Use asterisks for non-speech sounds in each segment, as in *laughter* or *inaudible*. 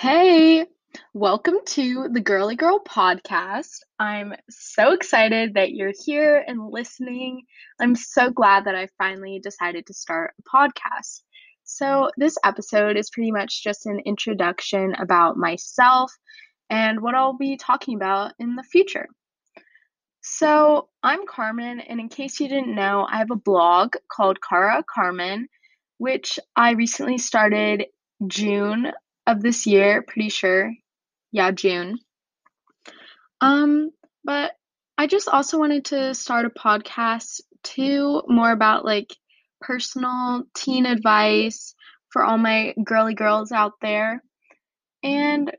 Hey, welcome to the Girly Girl podcast. I'm so excited that you're here and listening. I'm so glad that I finally decided to start a podcast. So, this episode is pretty much just an introduction about myself and what I'll be talking about in the future. So, I'm Carmen, and in case you didn't know, I have a blog called Cara Carmen, which I recently started June of this year, pretty sure. Yeah, June. Um, but I just also wanted to start a podcast too, more about like personal teen advice for all my girly girls out there. And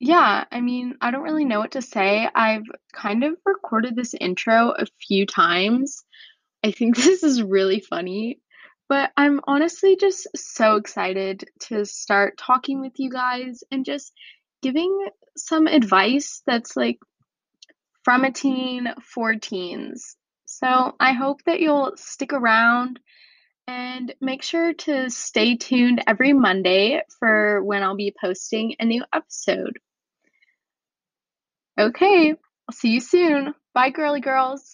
yeah, I mean, I don't really know what to say. I've kind of recorded this intro a few times. I think *laughs* this is really funny, but I'm honestly just so excited to start talking with you guys and just giving some advice that's like from a teen for teens. So I hope that you'll stick around and make sure to stay tuned every Monday for when I'll be posting a new episode. Okay, I'll see you soon. Bye, girly girls.